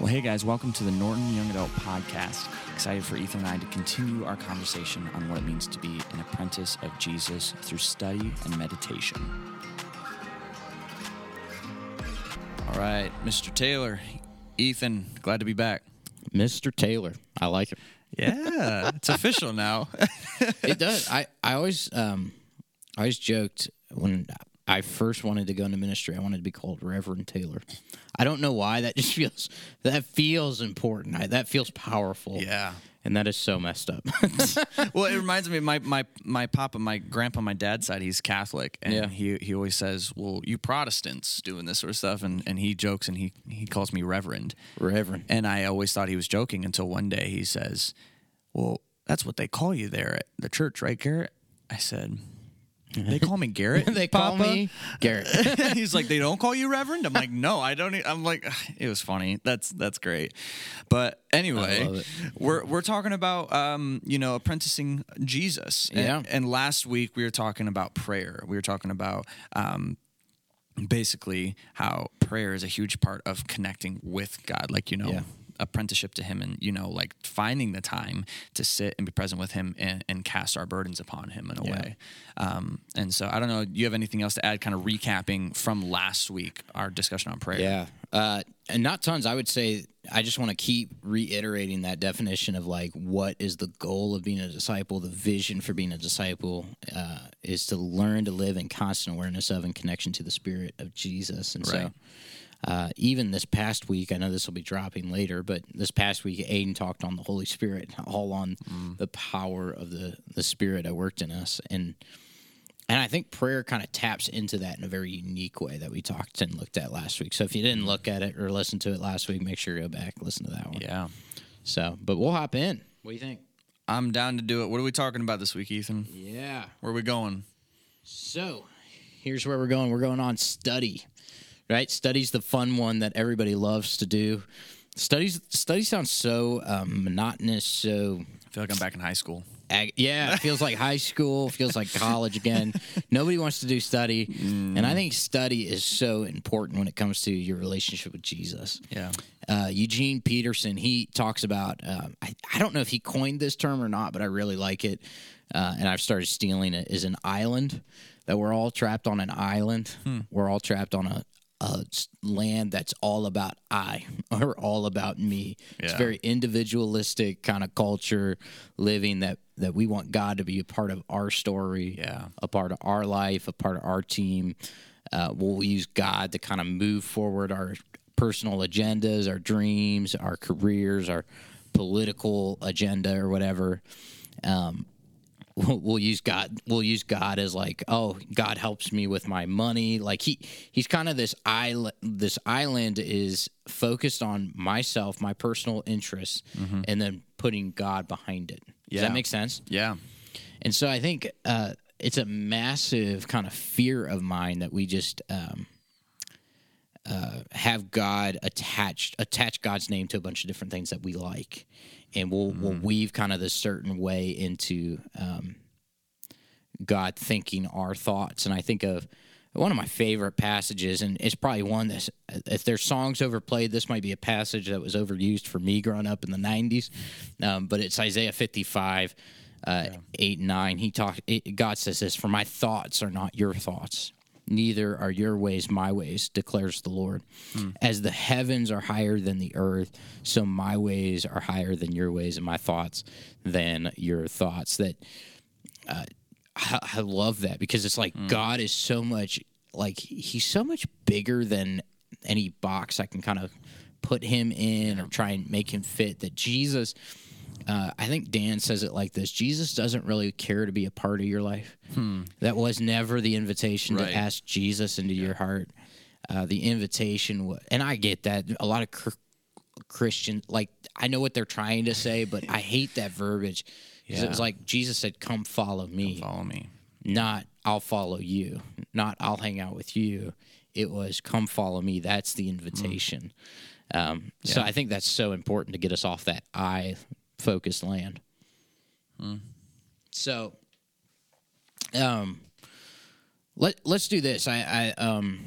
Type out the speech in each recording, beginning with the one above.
Well, hey guys, welcome to the Norton Young Adult Podcast. Excited for Ethan and I to continue our conversation on what it means to be an apprentice of Jesus through study and meditation. All right, Mr. Taylor, Ethan, glad to be back. Mr. Taylor. I like it. Yeah, it's official now. It does. I, I always um I always joked when I first wanted to go into ministry, I wanted to be called Reverend Taylor. I don't know why. That just feels that feels important. I, that feels powerful. yeah. And that is so messed up. Well, it reminds me of my my my papa, my grandpa, my dad's side. He's Catholic, and Yeah. he he always says, "Well, you Protestants doing this sort of stuff," and and he jokes and he he calls me Reverend, Reverend. and I always thought he was joking until one day he says, "Well, that's what they call you there at the church, right, Garrett?" I said. They call me Garrett. they call Papa?" me Garrett. He's like, they don't call you Reverend. I'm like, no, I don't. e-" I'm like, it was funny. That's that's great. But anyway, we're we're talking about um, you know apprenticing Jesus. And, Yeah. And last week we were talking about prayer. We were talking about um, basically how prayer is a huge part of connecting with God. Like you know. Yeah. Apprenticeship to Him, and you know, like finding the time to sit and be present with Him and, and cast our burdens upon Him in a Yeah. way. Um, and so, I don't know. Do you have anything else to add? Kind of recapping from last week, our discussion on prayer. Yeah. Uh, and not tons. I would say I just want to keep reiterating that definition of like what is the goal of being a disciple, the vision for being a disciple uh, is to learn to live in constant awareness of and connection to the spirit of Jesus. And Right. so uh, even this past week, I know this will be dropping later, but this past week, Aiden talked on the Holy Spirit, all on the power of the, the Spirit that worked in us. And and I think prayer kind of taps into that in a very unique way that we talked and looked at last week. So if you didn't look at it or listen to it last week, make sure you go back listen to that one. Yeah. So, but we'll hop in. What do you think? I'm down to do it. What are we talking about this week, Ethan? Yeah. Where are we going? So here's where we're going. We're going on study, right? Study's the fun one that everybody loves to do. Studies study sounds so um, monotonous, so I feel like I'm back in high school. ag- yeah, it feels like high school, feels like college again. Nobody wants to do study, and I think study is so important when it comes to your relationship with Jesus. Yeah. uh, Eugene Peterson, he talks about, um, I, I don't know if he coined this term or not, but I really like it. Uh, and I've started stealing it is an island that we're all trapped on an island. We're all trapped on a, a s- land that's all about I or all about me. It's very individualistic kind of culture living that, that we want God to be a part of our story, Yeah. a part of our life, a part of our team. Uh, we'll use God to kind of move forward our personal agendas, our dreams, our careers, our political agenda, or whatever. Um, we'll, use God. We'll use God as like, oh, God helps me with my money. Like he, he's kind of this island. This island is focused on myself, my personal interests, and then putting God behind it. Does Yeah. that make sense? Yeah. And so I think uh, it's a massive kind of fear of mine that we just um, uh, have God attached, attach God's name to a bunch of different things that we like, and we'll we'll weave kind of this certain way into um, God thinking our thoughts. And I think of one of my favorite passages, and it's probably one that if there's songs overplayed, this might be a passage that was overused for me growing up in the '90s. Um, but it's Isaiah 55, uh, eight and nine. He talked. God says this: "For my thoughts are not your thoughts." Neither are your ways my ways, declares the Lord. Hmm. As the heavens are higher than the earth, so my ways are higher than your ways, and my thoughts than your thoughts. That uh, I, I love that because it's like hmm. God is so much like he's so much bigger than any box I can kind of put him in or try and make him fit. That Jesus, uh, I think Dan says it like this: Jesus doesn't really care to be a part of your life. That was never the invitation Right. to ask Jesus into your heart. Uh, the invitation, wa- and I get that a lot of cr- Christian, like I know what they're trying to say, but I hate that verbiage. 'Cause It was Yeah. like Jesus said, "Come follow me." Follow me. not I'll follow you, not I'll hang out with you. It was come follow me. That's the invitation. Um, So I think that's so important to get us off that I focused land. So, um, let let's do this. I, I um,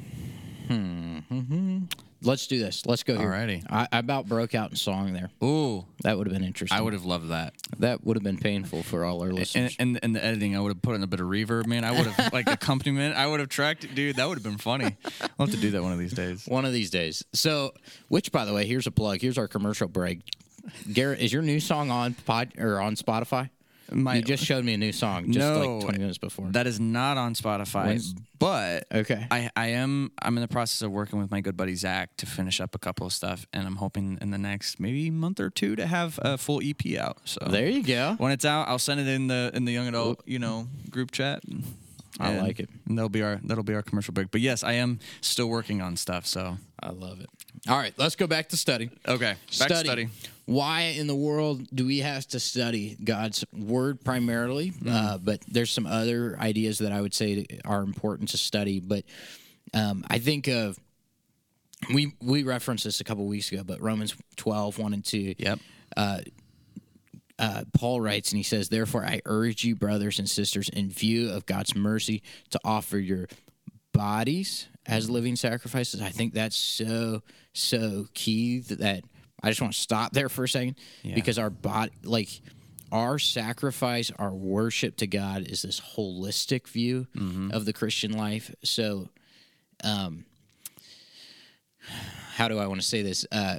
hmm, hmm, hmm. let's do this. Let's go here. Alrighty. I, I about broke out in song there. Ooh, That would have been interesting. I would have loved that. That would have been painful for all our listeners. and and the editing, I would have put in a bit of reverb, man. I would have like accompaniment. I would have tracked, it, dude. That would have been funny. I'll have to do that one of these days. One of these days. So, which, by the way, here's a plug. Here's our commercial break. Garrett, is your new song on pod or on Spotify? My- you just showed me a new song just No, like 20 minutes before. That is not on Spotify, but Okay. I, I am. I'm in the process of working with my good buddy Zach to finish up a couple of stuff, and I'm hoping in the next maybe month or two to have a full EP out. So there you go. when it's out, I'll send it in the in the young adult you know group chat. and- I and- like it. And that'll be our that'll be our commercial break. But yes, I am still working on stuff. So I love it. All right, let's go back to study. okay, back to study. Why in the world do we have to study God's word primarily? Mm-hmm. Uh, but there's some other ideas that I would say are important to study. But um, I think of we we referenced this a couple weeks ago, but Romans 12, 1 and 2. Yep. uh, Paul writes, and he says, Therefore, I urge you, brothers and sisters, in view of God's mercy, to offer your bodies as living sacrifices. I think that's so, so key that I just want to stop there for a second because our body, like, our sacrifice, our worship to God is this holistic view of the Christian life. So, um, how do I want to say this? Uh,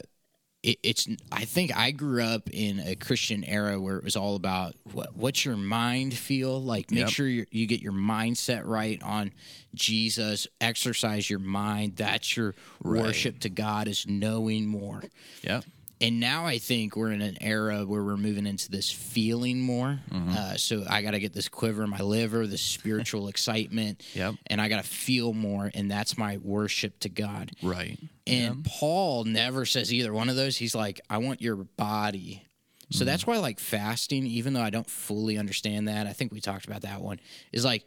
it, it's I think I grew up in a Christian era where it was all about what, what's your mind feel like. Make Yep. sure you you get your mindset right on Jesus. Exercise your mind. That's your worship to God is knowing more. Yep. And now I think we're in an era where we're moving into this feeling more. Mm-hmm. Uh, so I got to get this quiver in my liver, this spiritual excitement, Yep. and I got to feel more, and that's my worship to God. Right. And Paul never says either one of those. He's like, I want your body. So that's why, like, fasting, even though I don't fully understand that, I think we talked about that one, is like,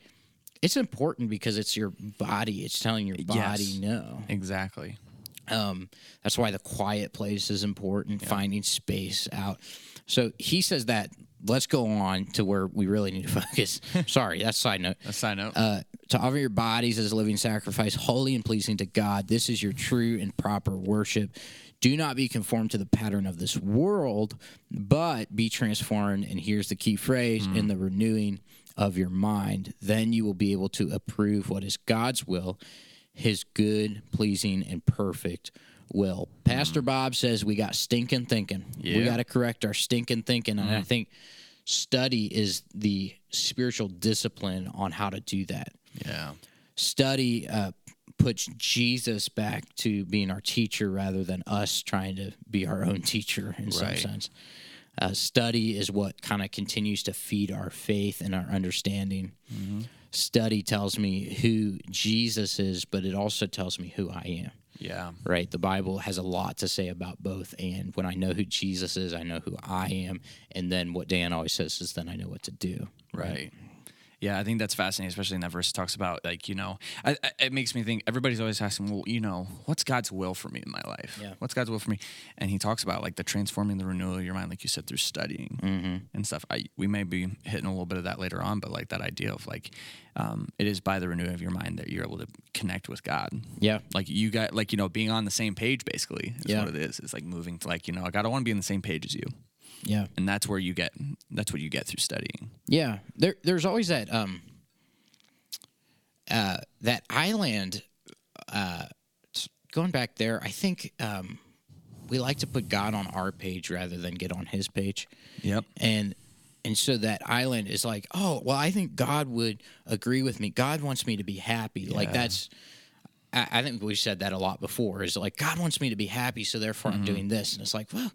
it's important because it's your body. It's telling your body Yes. no. Exactly. Um, that's why the quiet place is important, finding space out. So he says that. Let's go on to where we really need to focus. Sorry, that's side note. A side note. Uh, to offer your bodies as a living sacrifice, holy and pleasing to God. This is your true and proper worship. Do not be conformed to the pattern of this world, but be transformed. And here's the key phrase in the renewing of your mind. Then you will be able to approve what is God's will, his good, pleasing, and perfect will. Pastor Bob says we got stinking thinking. We got to correct our stinking thinking. And I think study is the spiritual discipline on how to do that. yeah. Study uh, puts Jesus back to being our teacher rather than us trying to be our own teacher in some sense. Uh, study is what kind of continues to feed our faith and our understanding. Study tells me who Jesus is, but it also tells me who I am Yeah. right? The Bible has a lot to say about both. And when I know who Jesus is, I know who I am. And then what Dan always says is, then I know what to do. Right. Yeah, I think that's fascinating, especially in that verse it talks about like you know, I, I, it makes me think. Everybody's always asking, well, you know, what's God's will for me in my life? Yeah. What's God's will for me? And he talks about like the transforming the renewal of your mind, like you said, through studying Mm-hmm. and stuff. I we may be hitting a little bit of that later on, but like that idea of like, um, it is by the renewing of your mind that you're able to connect with God. Yeah. Like you got like you know being on the same page basically is Yeah. what it is. It's like moving to like you know, God, I want to be on the same page as you, Yeah. and that's where you get that's what you get through studying. Yeah. There, there's always that, um, uh, that island, uh, going back there, I think, um, we like to put God on our page rather than get on his page. Yep. and and so that island is like oh well i think god would agree with me god wants me to be happy like that's I, I think we've said that a lot before is like god wants me to be happy so therefore i'm doing this and it's like well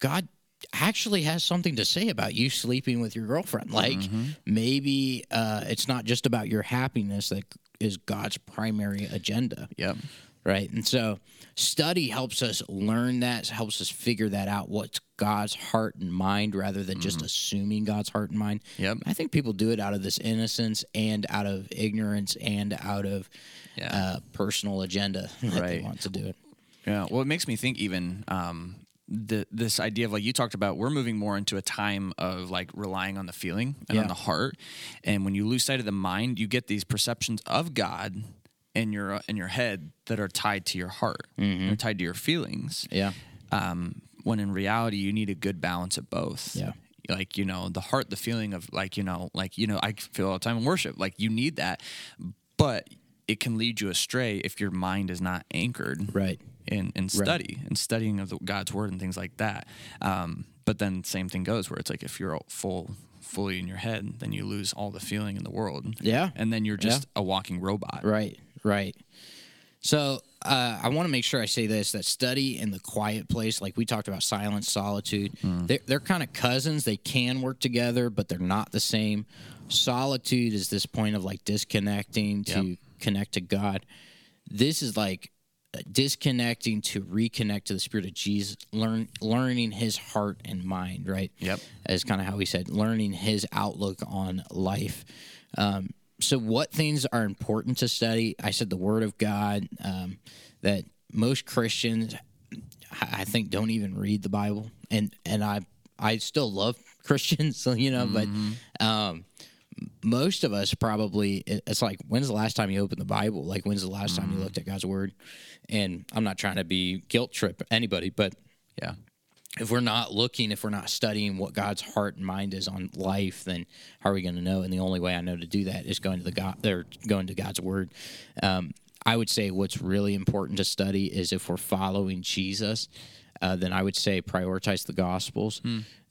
god actually has something to say about you sleeping with your girlfriend like maybe uh, it's not just about your happiness that is god's primary agenda Yep. right? And so study helps us learn that, helps us figure that out what's God's heart and mind rather than just assuming God's heart and mind. Yep. I think people do it out of this innocence and out of ignorance and out of Yeah. uh, personal agenda that they Right. want to do it. Yeah. Well, it makes me think even um, the this idea of like you talked about, we're moving more into a time of like relying on the feeling and Yeah. on the heart. And when you lose sight of the mind, you get these perceptions of God. in your in your head that are tied to your heart. Mm-hmm. They're tied to your feelings. Yeah. Um, when in reality, you need a good balance of both. Yeah. Like you know, the heart, the feeling of like you know, like you know, I feel all the time in worship. Like you need that, but it can lead you astray if your mind is not anchored Right. In in study and studying of the, God's word and things like that. Um, but then same thing goes where it's like if you're all full fully in your head, then you lose all the feeling in the world. Yeah. and then you're just a walking robot. Right, right. So uh, I want to make sure I say this: that study in the quiet place, like we talked about, silence, solitude, they're, they're kind of cousins. They can work together, but they're not the same. Solitude is this point of like disconnecting to Yep. connect to God. This is like disconnecting to reconnect to the Spirit of Jesus, learn learning His heart and mind. Right. Yep. Is kind of how he said, learning His outlook on life. Um, so what things are important to study i said the word of god um, that most christians i I think don't even read the bible and and i i still love christians you know but um most of us probably it's like when's the last time you opened the bible like when's the last time you looked at god's word and i'm not trying to be guilt trip anybody but Yeah. if we're not looking, if we're not studying what God's heart and mind is on life, then how are we going to know? And the only way I know to do that is going to the God, or going to God's word. Um, I would say what's really important to study is if we're following Jesus, uh, then I would say prioritize the Gospels.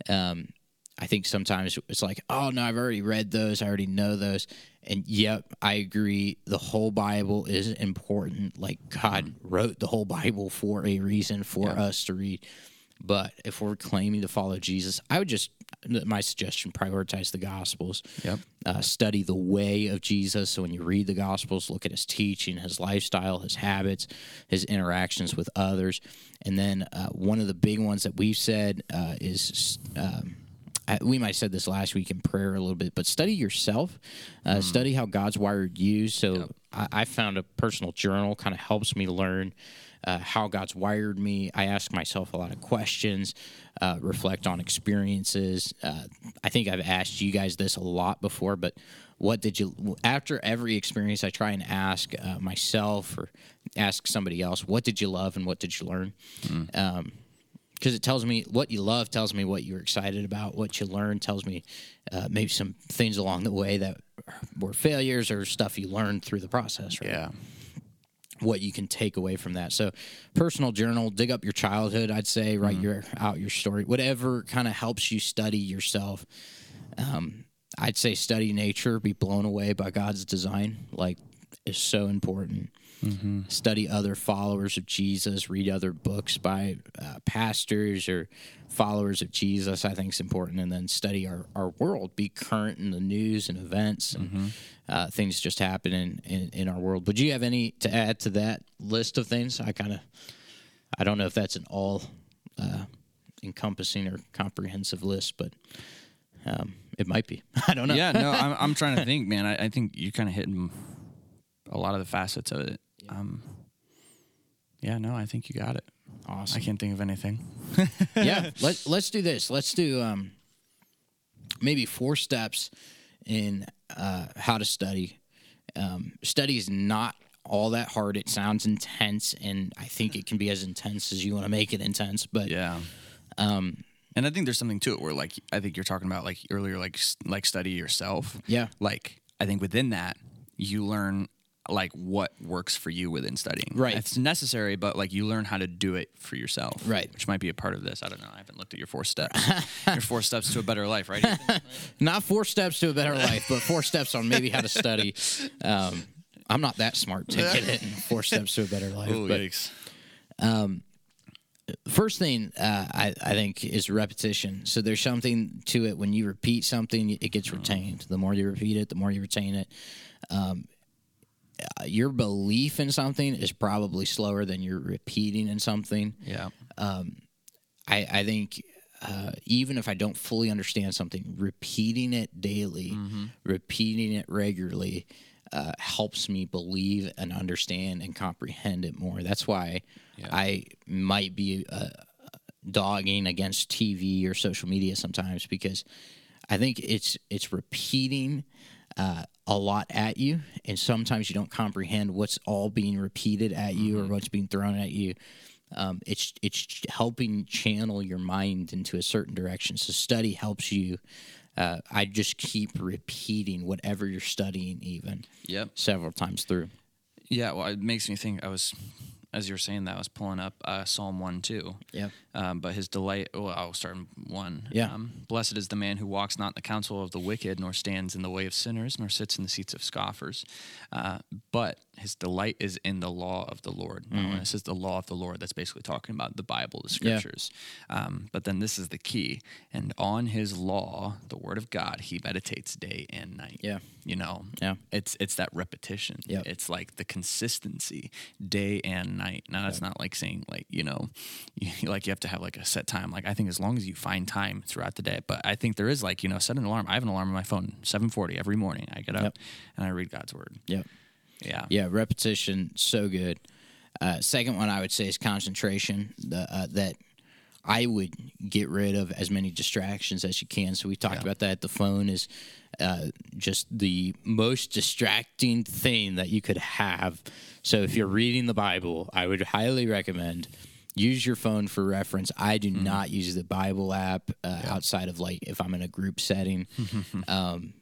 Um, I think sometimes it's like, oh no, I've already read those, I already know those, and yep, I agree. The whole Bible is important. Like God wrote the whole Bible for a reason for us to read. But if we're claiming to follow Jesus, I would just my suggestion prioritize the Gospels. Yep. Uh, study the way of Jesus. So when you read the Gospels, look at his teaching, his lifestyle, his habits, his interactions with others, and then uh, one of the big ones that we've said uh, is. Um, I- we might have said this last week in prayer a little bit, but study yourself. Uh, Study how God's wired you. So I, I found a personal journal kind of helps me learn uh, how God's wired me. I ask myself a lot of questions, uh, reflect on experiences. Uh, I think I've asked you guys this a lot before, but what did you, after every experience, I try and ask uh, myself or ask somebody else, what did you love and what did you learn? Um, because it tells me what you love tells me what you're excited about what you learn tells me uh, maybe some things along the way that were failures or stuff you learned through the process right? Yeah. what you can take away from that. So personal journal dig up your childhood i'd say write your out your story whatever kind of helps you study yourself. Um, i'd say study nature be blown away by god's design like is so important study other followers of Jesus, read other books by uh, pastors or followers of Jesus, I think is important. And then study our, our world, be current in the news and events and uh, things just happen in, in, our world. Would you have any to add to that list of things? I kind of, I don't know if that's an all uh, encompassing or comprehensive list, but um, it might be. I don't know. Yeah. No, I'm, I'm trying to think, man. I, I think you kind of hitting a lot of the facets of it. Um, yeah. No, I think you got it. Awesome. I can't think of anything. yeah, let, let's do this. Let's do um, maybe four steps in uh, how to study. Um, study is not all that hard. It sounds intense, and I think it can be as intense as you want to make it intense. But Yeah. Um, and I think there's something to it where, like, I think you're talking about like earlier, like like study yourself. Yeah. Like, I think within that, you learn like what works for you within studying. Right. It's necessary, but like you learn how to do it for yourself. Right. Which might be a part of this. I don't know. I haven't looked at your four steps. your four steps to a better life, right? Not four steps to a better life, but four steps on maybe how to study. Um, I'm not that smart to get it in four steps to a better life. oh, but yikes. first thing uh, I, I think is repetition. So there's something to it when you repeat something, it gets retained. The more you repeat it, the more you retain it. Um, uh, your belief in something is probably slower than you're repeating in something. Yeah. I, I think uh, even if I don't fully understand something, repeating it daily, repeating it regularly, uh, helps me believe and understand and comprehend it more. That's why I might be uh, dogging against TV or social media sometimes because I think it's it's repeating uh, a lot at you, and sometimes you don't comprehend what's all being repeated at you or what's being thrown at you. Um, it's it's helping channel your mind into a certain direction. So study helps you. Uh, I just keep repeating whatever you're studying, even Yep. several times through. Yeah. Well, it makes me think. I was, as you were saying that, I was pulling up uh, Psalm one too. Yeah. Um, but his delight. Well, I'll start in one. Yeah. Um, Blessed is the man who walks not in the counsel of the wicked, nor stands in the way of sinners, nor sits in the seats of scoffers. Uh, but his delight is in the law of the Lord. Now, when it says the law of the Lord, that's basically talking about the Bible, the Yeah. scriptures. Um, but then this is the key. And on his law, the word of God, he meditates day and night. Yeah. You know, Yeah. it's it's that repetition. Yep. It's like the consistency, day and night. Now that's not like saying like you know, you, like you have to have like a set time. Like I think as long as you find time throughout the day. But I think there is like you know, set an alarm. I have an alarm on my phone, seven forty every morning. I get up Yep. and I read God's word. Yep. Yeah. Yeah, repetition, so good. Uh, second one I would say is concentration. The, uh, that I would get rid of as many distractions as you can. So we talked about that. The phone is uh, just the most distracting thing that you could have. So if you're reading the Bible, I would highly recommend use your phone for reference. I do not use the Bible app uh, outside of like if I'm in a group setting. um,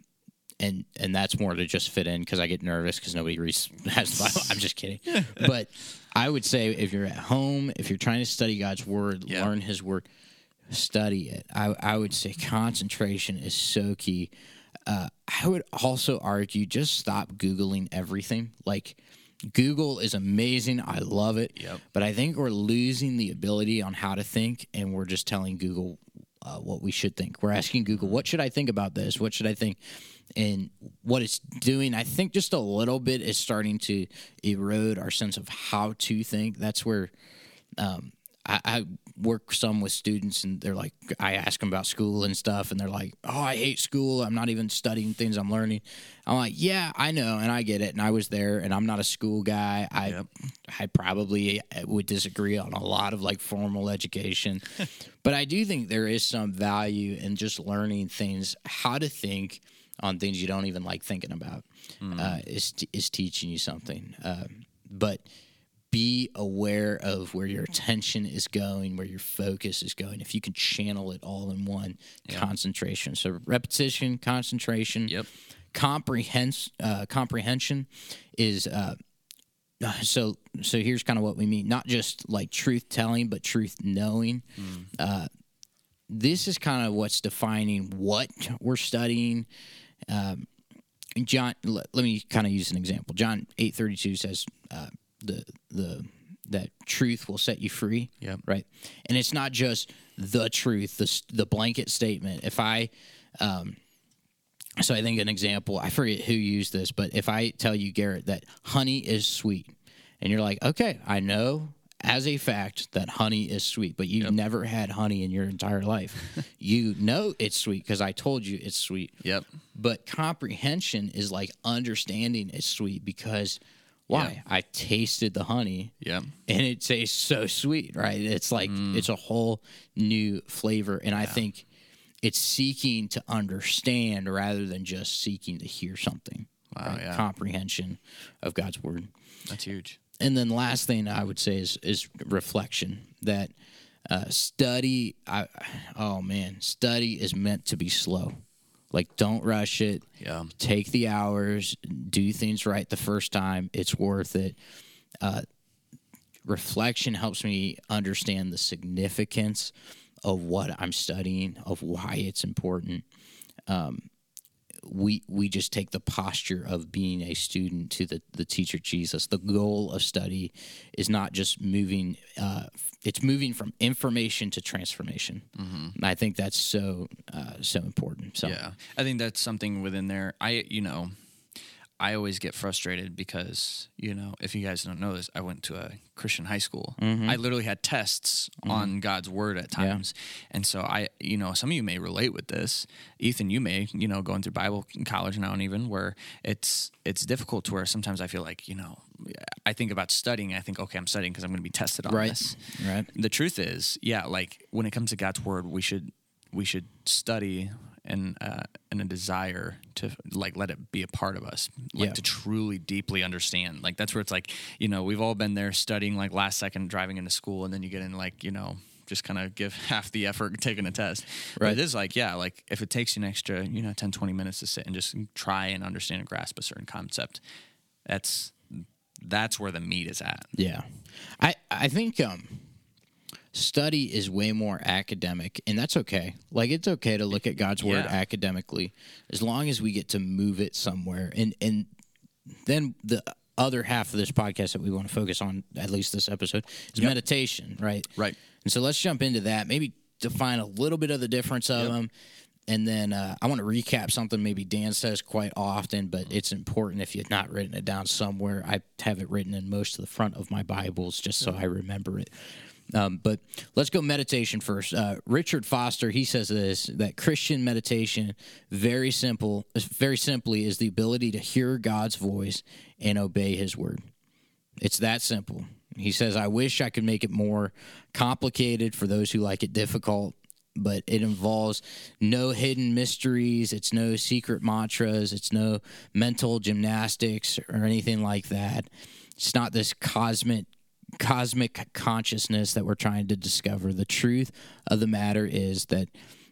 and and that's more to just fit in because I get nervous because nobody reads has the Bible. I'm just kidding, but I would say if you're at home, if you're trying to study God's word, Yeah. learn His word, study it. I I would say concentration is so key. Uh, I would also argue just stop googling everything. Like Google is amazing. I love it. Yep. But I think we're losing the ability on how to think, and we're just telling Google uh, what we should think. We're asking Google, what should I think about this? What should I think? And what it's doing, I think, just a little bit is starting to erode our sense of how to think. That's where um, I, I work some with students, and they're like, I ask them about school and stuff, and they're like, "Oh, I hate school. I'm not even studying things I'm learning." I'm like, "Yeah, I know, and I get it, and I was there, and I'm not a school guy. I, Yep. I probably would disagree on a lot of like formal education, but I do think there is some value in just learning things, how to think." On things you don't even like thinking about, uh, is is teaching you something. Uh, but be aware of where your attention is going, where your focus is going. If you can channel it all in one concentration, so repetition, concentration, Yep. comprehens- uh, comprehension is. Uh, so so here's kind of what we mean not just like truth telling but truth knowing uh, this is kind of what's defining what we're studying um, john let, let me kind of use an example john 832 says uh, the the that truth will set you free Yeah. right and it's not just the truth the, the blanket statement if i um, so I think an example, I forget who used this, but if I tell you, Garrett, that honey is sweet, and you're like, okay, I know as a fact that honey is sweet, but you've never had honey in your entire life. you know it's sweet because I told you it's sweet. Yep. But comprehension is like understanding it's sweet because why? I tasted the honey Yeah. and it tastes so sweet, right? It's like it's a whole new flavor, and I think it's seeking to understand rather than just seeking to hear something. Wow, yeah. Comprehension of God's word, That's huge. and then last thing I would say is is reflection. That uh, study, I oh man, study is meant to be slow. Like, don't rush it Yeah. take the hours, do things right the first time. It's worth it. Uh, reflection helps me understand the significance of what I'm studying, of why it's important. Um, we we just take the posture of being a student to the the teacher Jesus. The goal of study is not just moving; uh, it's moving from information to transformation. And I think that's so uh, so important. So Yeah, I think that's something within there. I, you know, I always get frustrated because, you know, if you guys don't know this, I went to a Christian high school. Mm-hmm. I literally had tests mm-hmm. on God's word at times. And so I, you know, some of you may relate with this. Ethan, you may, you know, going through Bible college now and even where it's it's difficult to where sometimes I feel like, you know, I think about studying, I think, okay, I'm studying because I'm going to be tested on Right. this. Right. The truth is, yeah, like when it comes to God's word, we should we should study and uh, and a desire to like let it be a part of us, like Yeah. to truly deeply understand. Like that's where it's like you know we've all been there studying like last second driving into school, and then you get in like you know just kind of give half the effort taking a test. But Right. it is like yeah, like if it takes you an extra you know 10, 20 minutes to sit and just try and understand and grasp a certain concept, that's that's where the meat is at. Yeah, I I think um, study is way more academic, and that's okay. Like it's okay to look at God's word Yeah. academically, as long as we get to move it somewhere. And and then the other half of this podcast that we want to focus on, at least this episode, is meditation, right? Right. And so let's jump into that. Maybe define a little bit of the difference of them. And then uh, I want to recap something maybe Dan says quite often, but it's important if you've not written it down somewhere. I have it written in most of the front of my Bibles just so I remember it. Um, but let's go meditation first. Uh, Richard Foster he says this that Christian meditation very simple, very simply is the ability to hear God's voice and obey His word. It's that simple. He says, I wish I could make it more complicated for those who like it difficult, but it involves no hidden mysteries. It's no secret mantras. It's no mental gymnastics or anything like that. It's not this cosmic cosmic consciousness that we're trying to discover. The truth of the matter is that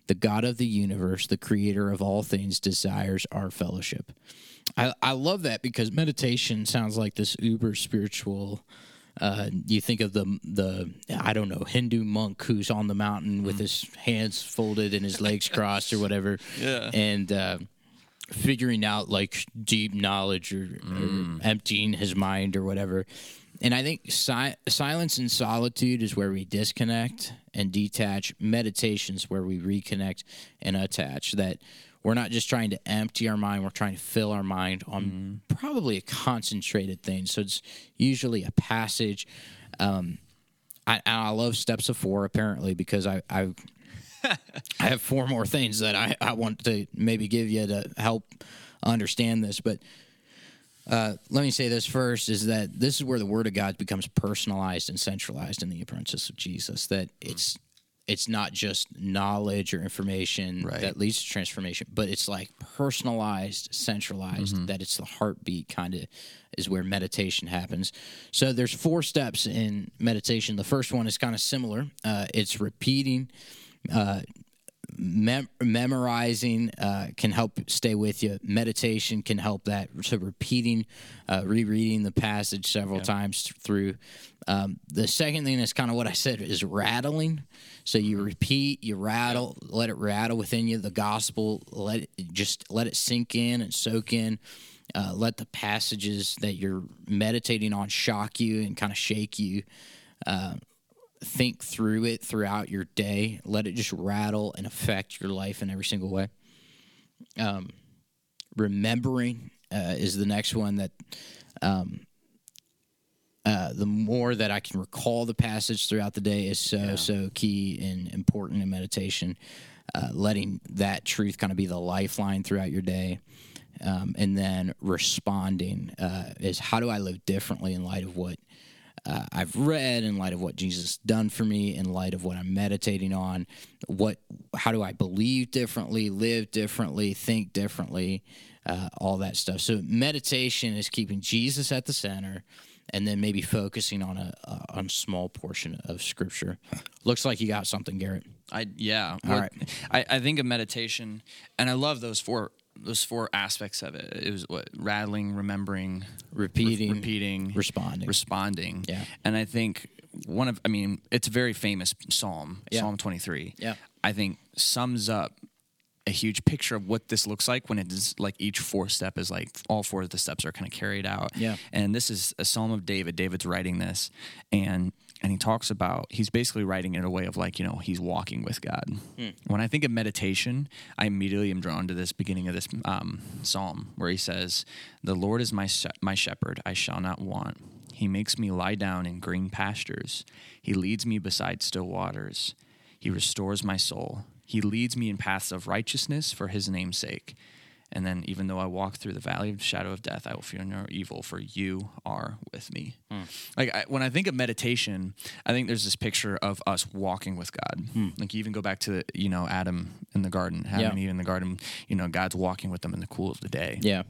the God of the universe, the creator of all things, desires our fellowship. I, I love that because meditation sounds like this uber spiritual. Uh, you think of the the I don't know Hindu monk who's on the mountain with his hands folded and his legs crossed or whatever, Yeah. and uh, figuring out like deep knowledge or, or emptying his mind or whatever. And I think si- silence and solitude is where we disconnect and detach. Meditation's where we reconnect and attach. That we're not just trying to empty our mind; we're trying to fill our mind on probably a concentrated thing. So it's usually a passage. Um, I, I love steps of four apparently because I, I I have four more things that I, I want to maybe give you to help understand this. But uh, let me say this first is that this is where the word of God becomes personalized and centralized in the apprentice of Jesus. That it's it's not just knowledge or information Right. that leads to transformation, but it's like personalized, centralized, that it's the heartbeat kind of is where meditation happens. So there's four steps in meditation. The first one is kind of similar. Uh, it's repeating uh, mem- memorizing uh, can help stay with you. Meditation can help that. So repeating, uh, rereading the passage several times through. Um, the second thing is kind of what I said is rattling. So you repeat, you rattle, let it rattle within you. The gospel, let it just let it sink in and soak in. Uh, let the passages that you're meditating on shock you and kind of shake you think through it throughout your day. Let it just rattle and affect your life in every single way. Um, remembering uh, is the next one that. Um, uh, the more that I can recall the passage throughout the day is so so key and important in meditation. Uh, letting that truth kind of be the lifeline throughout your day, um, and then responding uh, is how do I live differently in light of what uh, I've read, in light of what Jesus done for me, in light of what I'm meditating on, what how do I believe differently, live differently, think differently, uh, all that stuff. So meditation is keeping Jesus at the center, and then maybe focusing on a, a on a small portion of Scripture. Looks like you got something, Garrett. I yeah. All right. I, I think of meditation, and I love those four those four aspects of it. It was what rattling, remembering, Repeating, repeating, responding. responding. Yeah. And I think one of I mean it's a very famous psalm, Yeah. Psalm twenty three. Yeah. I think sums up a huge picture of what this looks like when it is like each four step is like all four of the steps are kind of carried out. Yeah. And this is a psalm of David. David's writing this and and he talks about he's basically writing in a way of like, you know, he's walking with God. When I think of meditation, I immediately am drawn to this beginning of this um, psalm where he says, "The Lord is my she- my shepherd; I shall not want. He makes me lie down in green pastures. He leads me beside still waters. He restores my soul. He leads me in paths of righteousness for His name's sake." And then, even though I walk through the valley of the shadow of death, I will fear no evil, for you are with me. Like I, when I think of meditation, I think there's this picture of us walking with God. Like you even go back to you know Adam in the garden, Adam Yeah. and Eve in the garden. You know, God's walking with them in the cool of the day Yeah.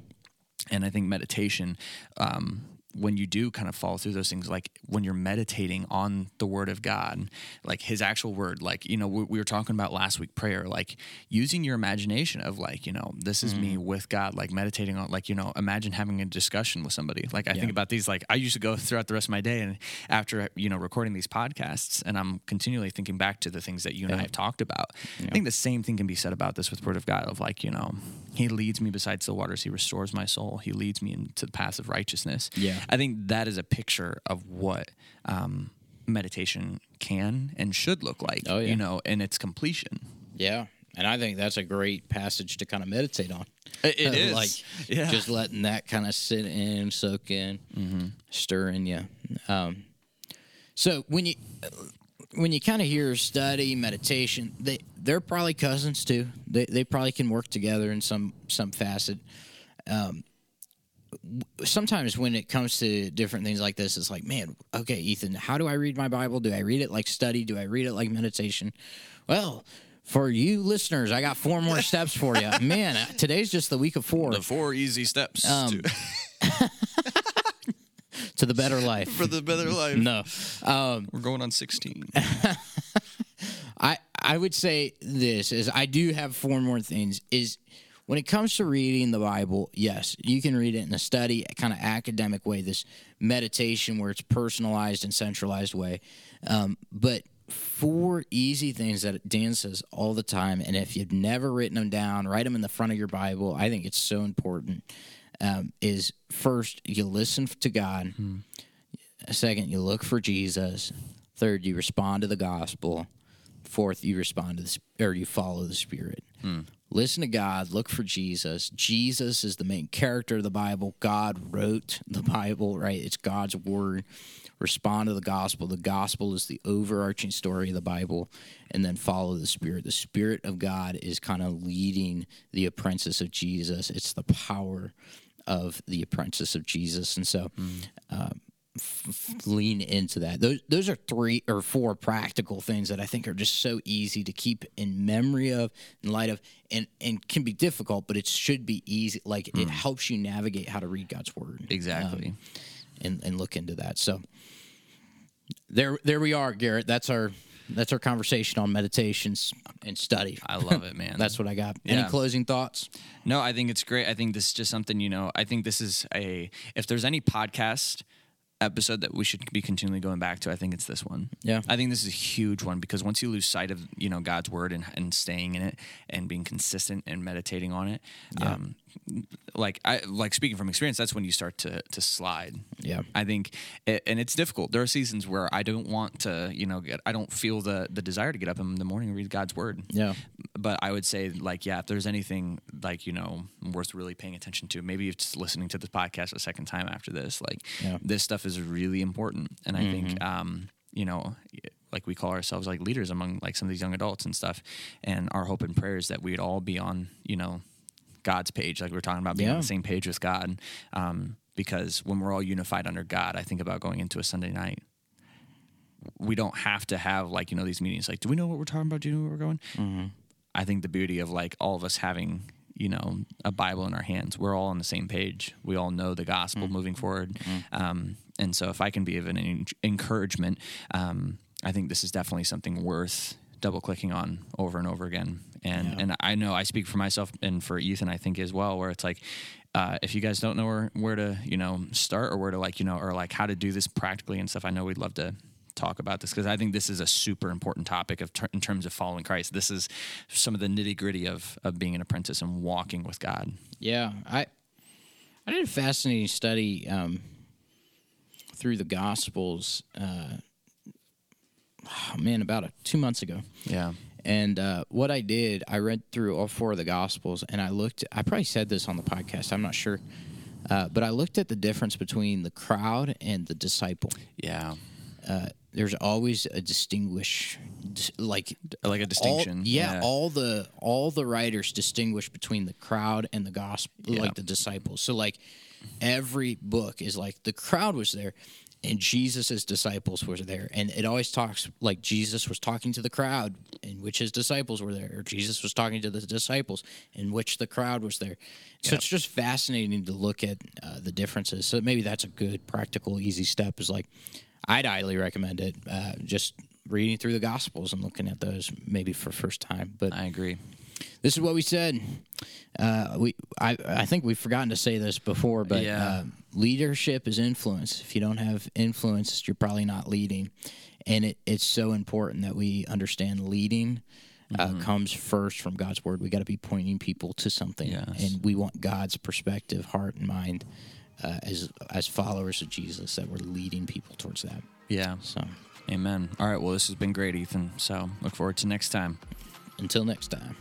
and I think meditation, um, when you do kind of follow through those things, like when you're meditating on the Word of God, like His actual Word, like you know we, we were talking about last week prayer, like using your imagination of like you know this is me mm. with God, like meditating on like you know imagine having a discussion with somebody. Like I think about these, like I used to go throughout the rest of my day, and after you know recording these podcasts, and I'm continually thinking back to the things that you and I have talked about. I think the same thing can be said about this with Word of God, of like you know He leads me beside still waters, He restores my soul, He leads me into the paths of righteousness. Yeah. I think that is a picture of what um, meditation can and should look like. Oh, yeah. You know, in its completion. Yeah. And I think that's a great passage to kind of meditate on. It- it is. like Yeah. just letting that kind of sit in, soak in, Mm-hmm. stir in you. Um, so when you when you kind of hear study meditation, they they're probably cousins too. They they probably can work together in some some facet. Um, sometimes when it comes to different things like this, it's like, man, okay, Ethan, how do I read my Bible? Do I read it like study? Do I read it like meditation? Well. For you listeners, I got four more steps for you. Man, today's just the week of four The four easy steps Um, to the better life. for the better life. No, um, We're going on 16. I I would say this is I do have four more things. Is when it comes to reading the Bible, yes, you can read it in a study, kind of academic way, this meditation where it's personalized and centralized way. Um, but four easy things that Dan says all the time, and if you've never written them down, write them in the front of your Bible. I think it's so important. Um, is first you listen to God. Second, you look for Jesus. Third, you respond to the gospel. Fourth, you respond to the or you follow the Spirit. Listen to God. Look for Jesus. Jesus is the main character of the Bible. God wrote the Bible, right? It's God's word. Respond to the gospel. The gospel is the overarching story of the Bible, and then follow the Spirit. The Spirit of God is kind of leading the apprentice of Jesus. It's the power of the apprentice of Jesus, and so mm. um, lean into that. Those those are three or four practical things that I think are just so easy to keep in memory of, in light of, and and can be difficult, but it should be easy. Like it mm. helps you navigate how to read God's word. Exactly. Um, and and look into that. So there there we are, Garrett. That's our that's our conversation on meditations and study. I love it, man. That's what I got. Any closing thoughts? No, I think it's great. I think this is just something, you know, I think this is a, if there's any podcast episode that we should be continually going back to, I think it's this one. Yeah. I think this is a huge one because once you lose sight of, you know, God's word and, and staying in it and being consistent and meditating on it, um, like I like speaking from experience, that's when you start to to slide. Yeah. I think, it, and it's difficult. There are seasons where I don't want to, you know, get, I don't feel the the desire to get up in the morning and read God's word Yeah. But I would say like yeah, if there's anything like you know worth really paying attention to, maybe it's listening to this podcast a second time after this. Like Yeah. this stuff is really important, and I think um, you know like we call ourselves like leaders among like some of these young adults and stuff, and our hope and prayer is that we'd all be on you know God's page, like we are talking about being on the same page with God, um, because when we're all unified under God, I think about going into a Sunday night. We don't have to have like you know these meetings like do we know what we're talking about? Do you know where we're going i think the beauty of like all of us having you know a bible in our hands we're all on the same page. We all know the gospel moving forward. Um, and so if i can be of an en- encouragement um, i think this is definitely something worth double clicking on over and over again. And and i know i speak for myself and for ethan i think as well where it's like uh, if you guys don't know where, where to you know start or where to like you know or like how to do this practically and stuff i know we'd love to talk about this because I think this is a super important topic of ter- in terms of following Christ. This is some of the nitty gritty of of being an apprentice and walking with God. Yeah, I I did a fascinating study um, through the Gospels. Uh, oh man, about a, two months ago, Yeah, and uh, what I did, I read through all four of the Gospels, and I looked. I probably said this on the podcast. I'm not sure, uh, but I looked at the difference between the crowd and the disciple. yeah, there's always a distinguish, like like a all, distinction. yeah, all the all the writers distinguish between the crowd and the gospel, like the disciples. So like every book is like the crowd was there, and Jesus' disciples were there, and it always talks like Jesus was talking to the crowd, in which his disciples were there, or Jesus was talking to the disciples, in which the crowd was there. So it's just fascinating to look at uh, the differences. So maybe that's a good, practical, easy step. Is like I'd highly recommend it. Uh, just reading through the Gospels and looking at those maybe for first time. But I agree. this is what we said. Uh, we I I think we've forgotten to say this before, but Yeah. uh, leadership is influence. If you don't have influence, you're probably not leading, and it, it's so important that we understand leading. Uh, Mm-hmm. comes first from God's word. We got to be pointing people to something, Yes. and we want God's perspective, heart, and mind uh, as as followers of Jesus. That we're leading people towards that. Yeah. So Amen. All right. Well, this has been great, Ethan. So look forward to next time. until next time.